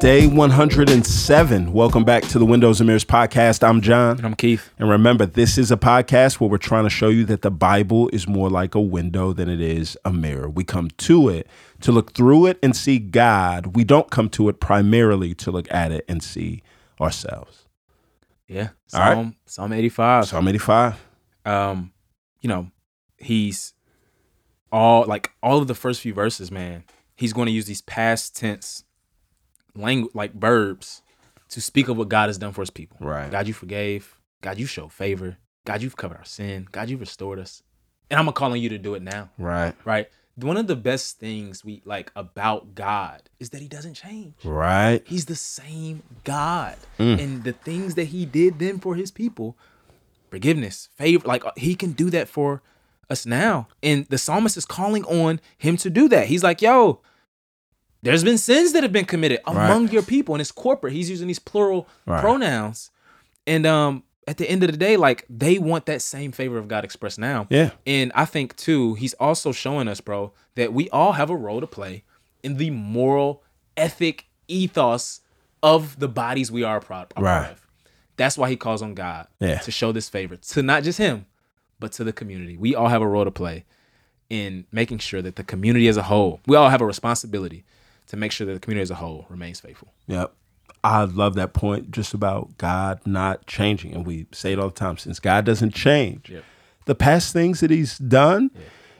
day 107. Welcome back to the Windows and Mirrors podcast. I'm John. I'm Keith. And remember, this is a podcast where we're trying to show you that the Bible is more like a window than it is a mirror. We come to it to look through it and see God. We don't come to it primarily to look at it and see ourselves. Yeah. All right. Psalm Psalm 85. Psalm 85. Um, you know, he's all like all of the first few verses, man. He's going to use these past tense language like verbs to speak of what God has done for his people. Right. God, you forgave. God, you showed favor. God, you've covered our sin. God, you've restored us. And I'm calling you to do it now. Right. Right. One of the best things we like about God is that he doesn't change. Right. He's the same God. Mm. And the things that he did then for his people, forgiveness, favor, like uh, he can do that for us now. And the psalmist is calling on him to do that. He's like, yo, there's been sins that have been committed among Right. your people. And it's corporate. He's using these plural Right. pronouns. And um at the end of the day, like they want that same favor of God expressed now. Yeah. And I think too, he's also showing us, bro, that we all have a role to play in the moral, ethic ethos of the bodies we are a pro- a Right. of. That's why he calls on God Yeah. to show this favor to not just him, but to the community. We all have a role to play in making sure that the community as a whole, we all have a responsibility to make sure that the community as a whole remains faithful. Yep. I love that point just about God not changing. And we say it all the time since God doesn't change, Yep. the past things that he's done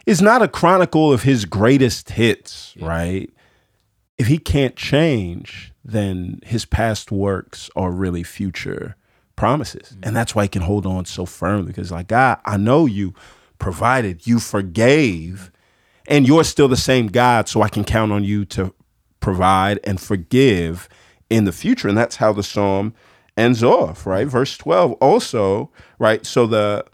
is not a chronicle of his greatest hits, right? If he can't change, then his past works are really future promises. Mm-hmm. And that's why he can hold on so firmly because, like, God, I know you provided, you forgave, and you're still the same God, so I can count on you to provide and forgive in the future. And that's how the psalm ends off, right? Verse 12 also, right? So the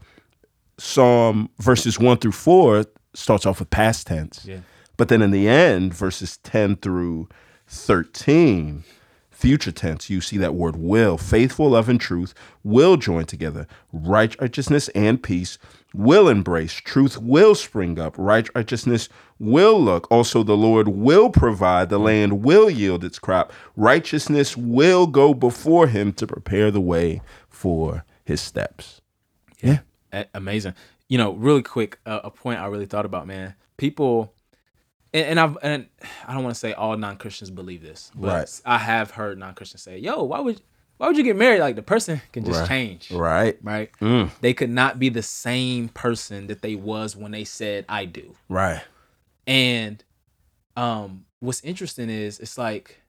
psalm verses 1 through 4 starts off with past tense. Yeah. But then in the end, verses 10 through 13, future tense, you see that word will. Faithful love and truth will join together. Righteousness and peace will embrace. Truth will spring up. Righteousness will look. Also, the Lord will provide. The land will yield its crop. Righteousness will go before him to prepare the way for his steps. Yeah. Amazing. You know, really quick, uh, a point I really thought about, man. People, and, and I've and I don't want to say all non Christians believe this, but Right. I have heard non Christians say, "Yo, why would why would you get married? Like the person can just Right. change, Right. right? Mm. They could not be the same person that they was when they said I do." Right. And um what's interesting is it's like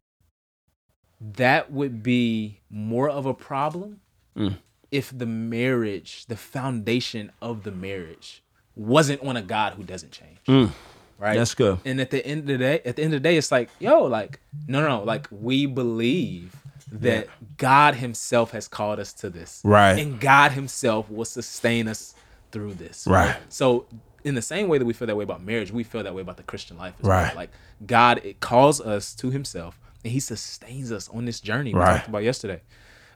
that would be more of a problem Mm. if the marriage, the foundation of the marriage wasn't on a God who doesn't change. Mm. Right? That's good. And at the end of the day, at the end of the day, it's like, yo, like, no, no, no. Like we believe that God Himself has called us to this. Right. And God Himself will sustain us through this. Right. So in the same way that we feel that way about marriage, we feel that way about the Christian life as Right. well. Like God it calls us to Himself and He sustains us on this journey we Right. talked about yesterday.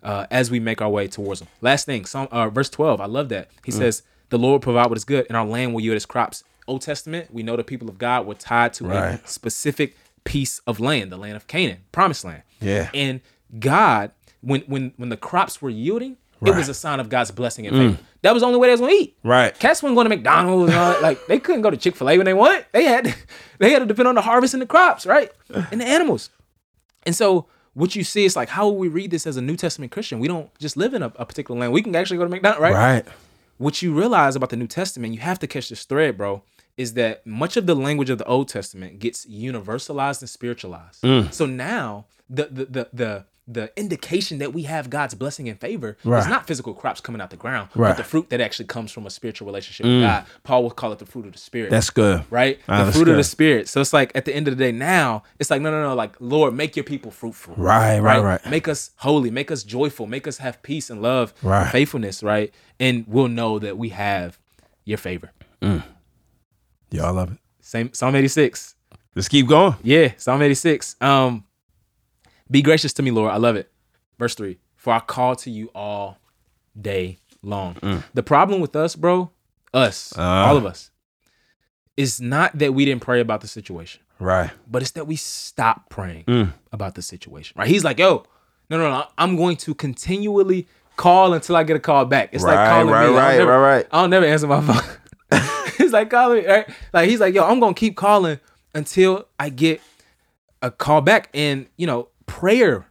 Uh, as we make our way towards him. Last thing, Psalm, uh, verse 12, I love that. Mm. He says, The Lord will provide what is good, and our land will yield its crops. Old Testament, we know the people of God were tied to Right. a specific piece of land, the land of Canaan, promised land. Yeah. And God, when when when the crops were yielding, it Right. Mm. was a sign of God's blessing and favor. That was the only way they was gonna eat. Right. Cats weren't going to McDonald's. And all that. Like they couldn't go to Chick Fil A when they wanted. They had they had to depend on the harvest and the crops, right, and the animals. And so what you see is like how will we read this as a New Testament Christian? We don't just live in a, a particular land. We can actually go to McDonald's, right? Right. What you realize about the New Testament, you have to catch this thread, bro, is that much of the language of the Old Testament gets universalized and spiritualized. Mm. So now the the the the the indication that we have God's blessing and favor is not physical crops coming out the ground, Right. but the fruit that actually comes from a spiritual relationship with God. Paul would call it the fruit of the spirit That's good. right? The fruit of the spirit. So it's like at the end of the day, now it's like no, no, no. Like Lord, make your people fruitful. Right, right, right. Make us holy. Make us joyful. Make us have peace and love, and Right. faithfulness. Right, and we'll know that we have your favor. Yeah, I love it. Same Psalm eighty six. Let's keep going. Yeah, Psalm eighty six. Um, be gracious to me, Lord. I love it. Verse three. For I call to you all day long. The problem with us, bro, us, Ah. all of us, is not that we didn't pray about the situation. Right. but it's that we stop praying about the situation. Right? He's like, yo, no, no, no. I'm going to continually call until I get a call back. It's like calling right, me. I'll right, never- right, right. I'll never answer my phone. it's like calling me, right? Like he's like, yo, I'm gonna keep calling until I get a call back. And you know, prayer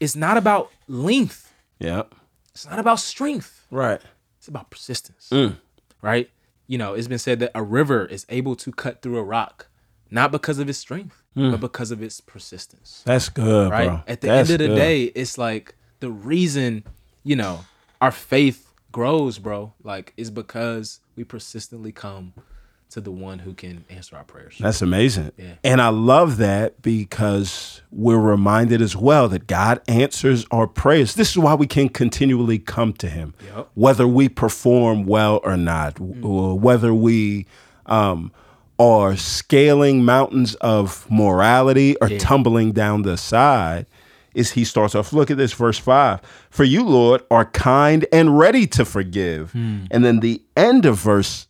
is not about length. Yeah. It's not about strength. Right. It's about persistence. Mm. Right? You know, it's been said that a river is able to cut through a rock, not because of its strength, mm. but because of its persistence. That's good, Right? bro. At the That's end of the good. day, it's like the reason, you know, our faith grows, bro, like is because we persistently come to the one who can answer our prayers. That's amazing. Yeah. And I love that because we're reminded as well that God answers our prayers. This is why we can continually come to Him, Yep. whether we perform well or not, or whether we um, are scaling mountains of morality or tumbling down the side. Is he starts off, look at this, verse five. For you, Lord, are kind and ready to forgive. And then the end of verse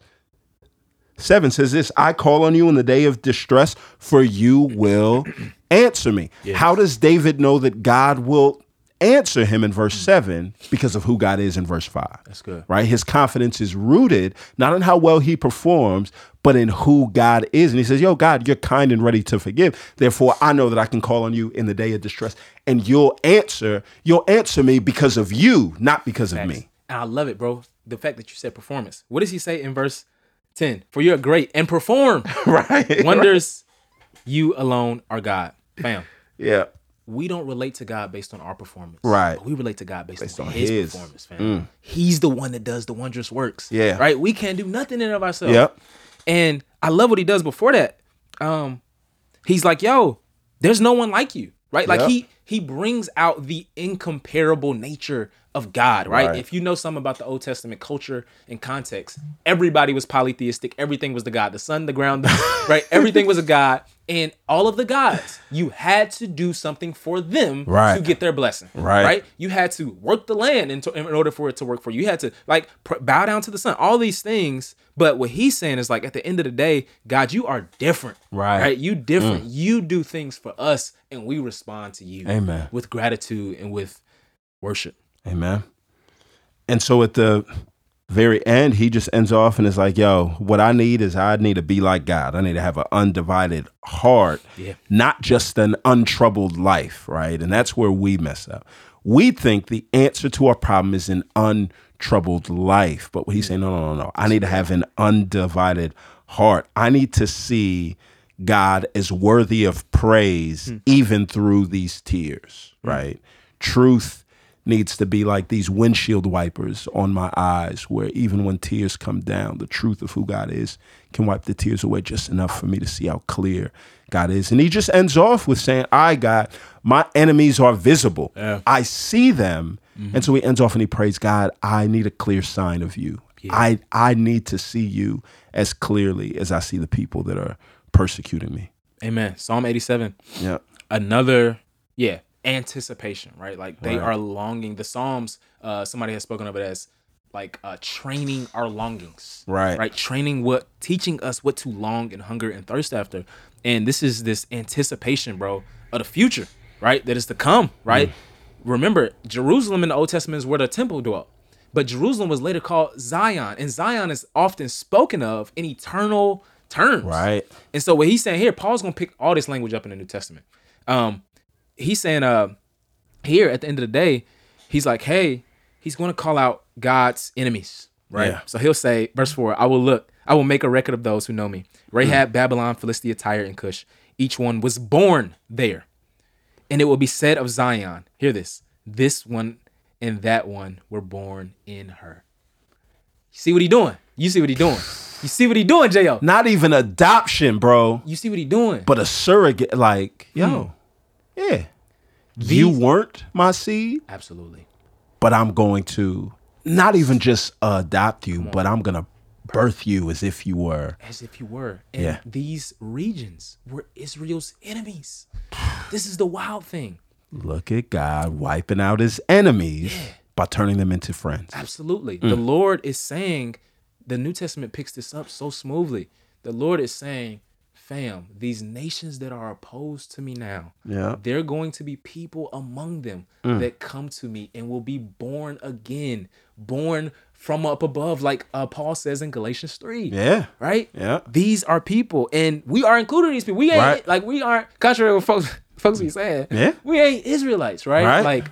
7 says this I call on you in the day of distress, for you will answer me. How does David know that God will answer him in verse 7? Because of who God is in verse 5. That's good. Right? His confidence is rooted not in how well he performs, but in who God is. And he says, Yo, God, you're kind and ready to forgive. Therefore, I know that I can call on you in the day of distress, and you'll answer. You'll answer me because of you, not because of me. And I love it, bro. The fact that you said performance. What does he say in verse 10? For you're great and perform Right? wonders. You alone are God. Bam. Yeah. we don't relate to God based on our performance. Right. We relate to God based, on, on his, his. performance, fam. He's the one that does the wondrous works. Yeah. Right? We can't do nothing in of ourselves. Yep. And I love what he does before that. Um, he's like, yo, there's no one like you. Right? Like Yep. he he brings out the incomparable nature of God, right? Right. If you know something about the Old Testament culture and context, everybody was polytheistic. Everything was the God, the sun, the ground, the, right? Everything was a God. And all of the gods, you had to do something for them Right. to get their blessing. Right. Right? You had to work the land in, in order for it to work for you. You had to like pr- bow down to the sun, all these things. But what he's saying is like at the end of the day, God, you are different. Right. Mm. Right? You different. You do things for us and we respond to you Amen. with gratitude and with worship. Amen. And so at the very end, he just ends off and is like, yo, what I need is I need to be like God. I need to have an undivided heart, Yeah. not just an untroubled life, right? And that's where we mess up. We think the answer to our problem is an untroubled life. But what he's saying, no, no, no, no. I need to have an undivided heart. I need to see God is worthy of praise hmm. even through these tears, hmm. right? Truth needs to be like these windshield wipers on my eyes, where even when tears come down, the truth of who God is can wipe the tears away just enough for me to see how clear God is. And he just ends off with saying, I, God, my enemies are visible. Yeah. I see them. And mm-hmm. so he ends off and he prays, God, I need a clear sign of you. I, I need to see you as clearly as I see the people that are persecuting me. Amen. Psalm 87. Yeah. another yeah anticipation right like they Right. are longing the psalms uh somebody has spoken of it as like uh training our longings Right. right training what teaching us what to long and hunger and thirst after and this is this anticipation bro of the future right that is to come right Mm. remember jerusalem in the old testament is where the temple dwelt but jerusalem was later called zion and zion is often spoken of in eternal terms Right. and so what he's saying here, Paul's gonna pick all this language up in the New Testament. Um, he's saying uh here at the end of the day, he's like, hey, he's gonna call out God's enemies, right? Yeah. So he'll say, verse four, I will look, I will make a record of those who know me. Rahab, Babylon, Philistia, Tyre, and Cush. Each one was born there. And it will be said of Zion, hear this, this one and that one were born in her. You see what he doing? You see what he doing? You see what he doing, J.O.? Not even adoption, bro, You see what he doing? but a surrogate. Like, yo, yeah. you weren't my seed, Absolutely. but I'm going to not even just adopt you, but I'm going to birth you as if you were. As if you were. And Yeah. these regions were Israel's enemies. This is the wild thing. Look at God wiping out his enemies by turning them into friends. Absolutely. The Mm. Lord is saying, the New Testament picks this up so smoothly. The Lord is saying, fam, these nations that are opposed to me now, Yeah. there are going to be people among them Mm. that come to me and will be born again, born from up above, like uh, Paul says in Galatians 3. Yeah. Right? Yeah. These are people, and we are included in these people. We ain't Right. like we aren't contrary to what folks folks be saying. Yeah. We ain't Israelites, right? Right. Like,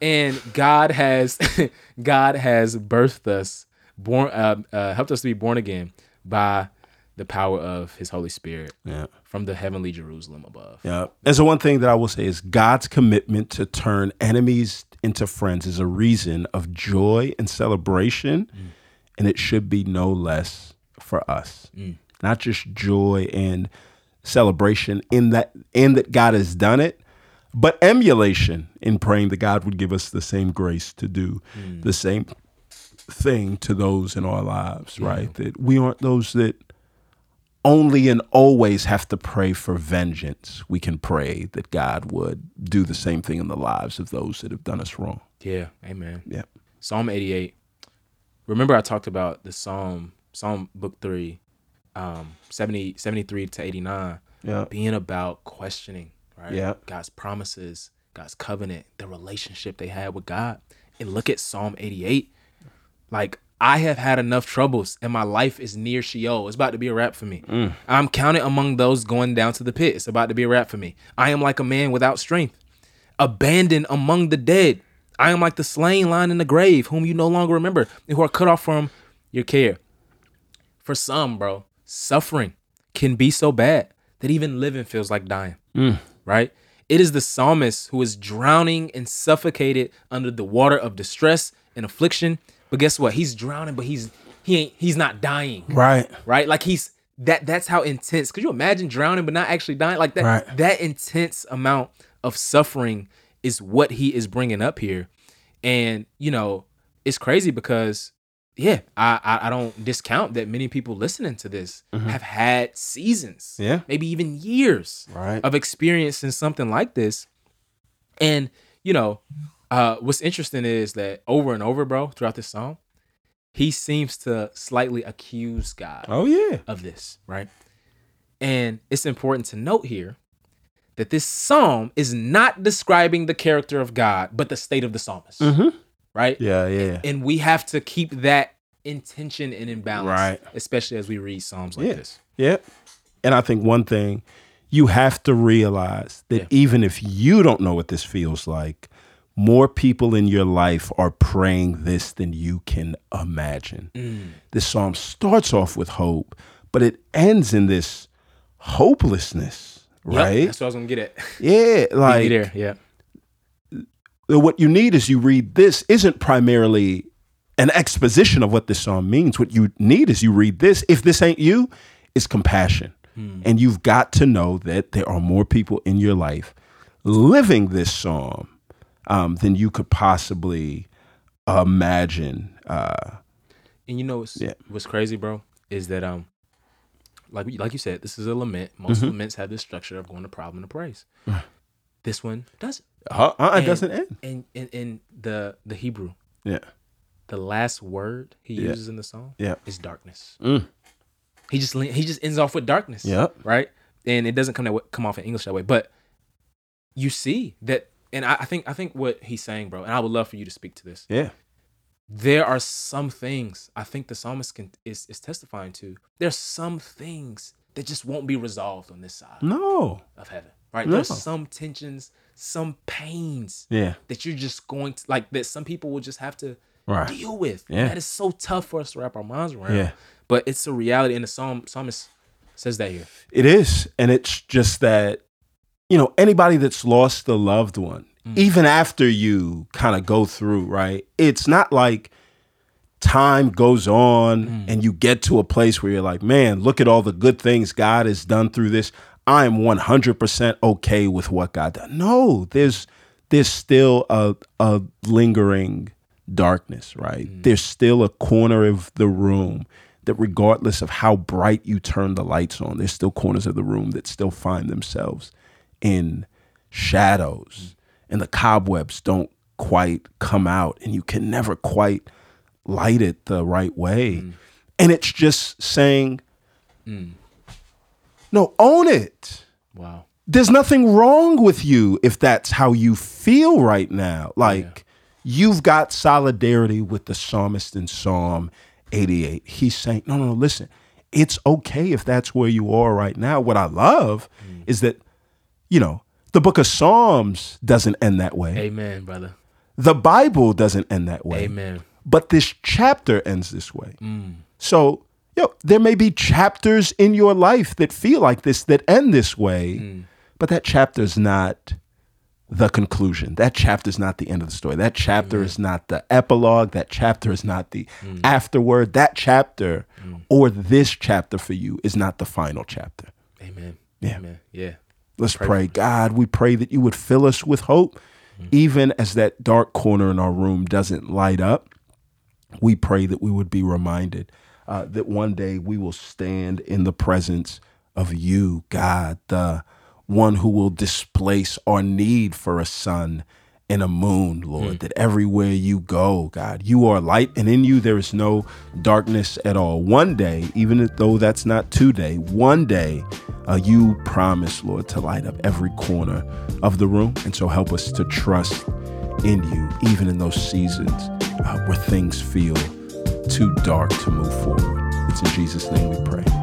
and God has God has birthed us, born uh, uh, helped us to be born again by the power of His Holy Spirit Yeah. from the heavenly Jerusalem above. Yeah. And so one thing that I will say is God's commitment to turn enemies into friends is a reason of joy and celebration, and it should be no less for us. Not just joy and celebration in that in that God has done it, but emulation in praying that God would give us the same grace to do the same thing to those in our lives, right? That we aren't those that only and always have to pray for vengeance. We can pray that God would do the same thing in the lives of those that have done us wrong. Yeah, amen. Yeah. Psalm 88. Remember I talked about the Psalm, Psalm book 3, um 70 73 to 89 Yeah. being about questioning, right? Yeah. God's promises, God's covenant, the relationship they had with God. And look at Psalm 88. Like I have had enough troubles and my life is near Sheol. It's about to be a wrap for me. Mm. I'm counted among those going down to the pit. It's about to be a wrap for me. I am like a man without strength, abandoned among the dead. I am like the slain lying in the grave, whom you no longer remember, and who are cut off from your care. For some, bro, suffering can be so bad that even living feels like dying. Mm. Right? It is the psalmist who is drowning and suffocated under the water of distress and affliction. But guess what? He's drowning, but he's he ain't he's not dying. Right. Right? Like he's that that's how intense. Could you imagine drowning but not actually dying? Like that Right. that intense amount of suffering is what he is bringing up here. And you know, it's crazy because yeah, I, I I don't discount that many people listening to this have had seasons, Mm-hmm. Yeah. maybe even years Right. of experiencing something like this. And you know, uh, what's interesting is that over and over, bro, throughout this song, he seems to slightly accuse God Oh yeah. of this, right? And it's important to note here that this psalm is not describing the character of God, but the state of the psalmist, right? Yeah, yeah. And we have to keep that intention and in balance, Right. Especially as we read psalms like Yeah. this. Yeah. And I think one thing you have to realize that Yeah. even if you don't know what this feels like, more people in your life are praying this than you can imagine. Mm. This psalm starts off with hope, but it ends in this hopelessness, Yep, right? that's what I was gonna get at. Yeah, like there, yeah. what you need is you read this isn't primarily an exposition of what this psalm means. What you need is you read this, if this ain't you, is compassion. Hmm. And you've got to know that there are more people in your life living this psalm um, than you could possibly imagine. Uh, And you know what's Yeah. what's crazy, bro, is that um, like like you said, this is a lament. Most Mm-hmm. laments have this structure of going to problem to praise. this one doesn't. uh, uh, it doesn't end. And in in the the Hebrew, Yeah. the last word he Yeah. uses in the song Yeah. is darkness. Mm. He just he just ends off with darkness. Yep. Right. And it doesn't come that way, come off in English that way, but you see that, and I, I think I think what he's saying, bro, and I would love for you to speak to this. Yeah. There are some things I think the psalmist can is is testifying to. There's some things that just won't be resolved on this side No. of heaven. Right. No. There's some tensions, some pains Yeah. that you're just going to like that some people will just have to Right. deal with. Yeah. That is so tough for us to wrap our minds around. Yeah. But it's a reality, and the psalm psalmist says that here. It is. And it's just that, you know, anybody that's lost a loved one, mm. even after you kind of go through, right? It's not like time goes on mm. and you get to a place where you're like, man, look at all the good things God has done through this. I am 100% okay with what God done. No, there's there's still a a lingering darkness, right? Mm. There's still a corner of the room that regardless of how bright you turn the lights on, there's still corners of the room that still find themselves in shadows and the cobwebs don't quite come out and you can never quite light it the right way. Mm. And it's just saying mm. No, own it. Wow. There's nothing wrong with you if that's how you feel right now. Like you've got solidarity with the psalmist in Psalm 88. He's saying, no, no, no, listen, it's okay if that's where you are right now. What I love mm. is that, you know, the book of Psalms doesn't end that way. Amen, brother. The Bible doesn't end that way. Amen. But this chapter ends this way. Mm. So, yo, there may be chapters in your life that feel like this, that end this way, mm. but that chapter is not the conclusion. That chapter is not the end of the story. That chapter is not the epilogue. That chapter is not the mm. afterword. That chapter or this chapter for you is not the final chapter. Amen. Yeah. Amen. Yeah. Let's pray. God, we pray that you would fill us with hope, even as that dark corner in our room doesn't light up. We pray that we would be reminded uh, that one day we will stand in the presence of you, God, the one who will displace our need for a sun and a moon, Lord, that everywhere you go, God, you are light and in you there is no darkness at all. One day, even though that's not today, one day uh, you promise, Lord, to light up every corner of the room. And so help us to trust in you, even in those seasons uh, where things feel too dark to move forward. It's in Jesus' name we pray.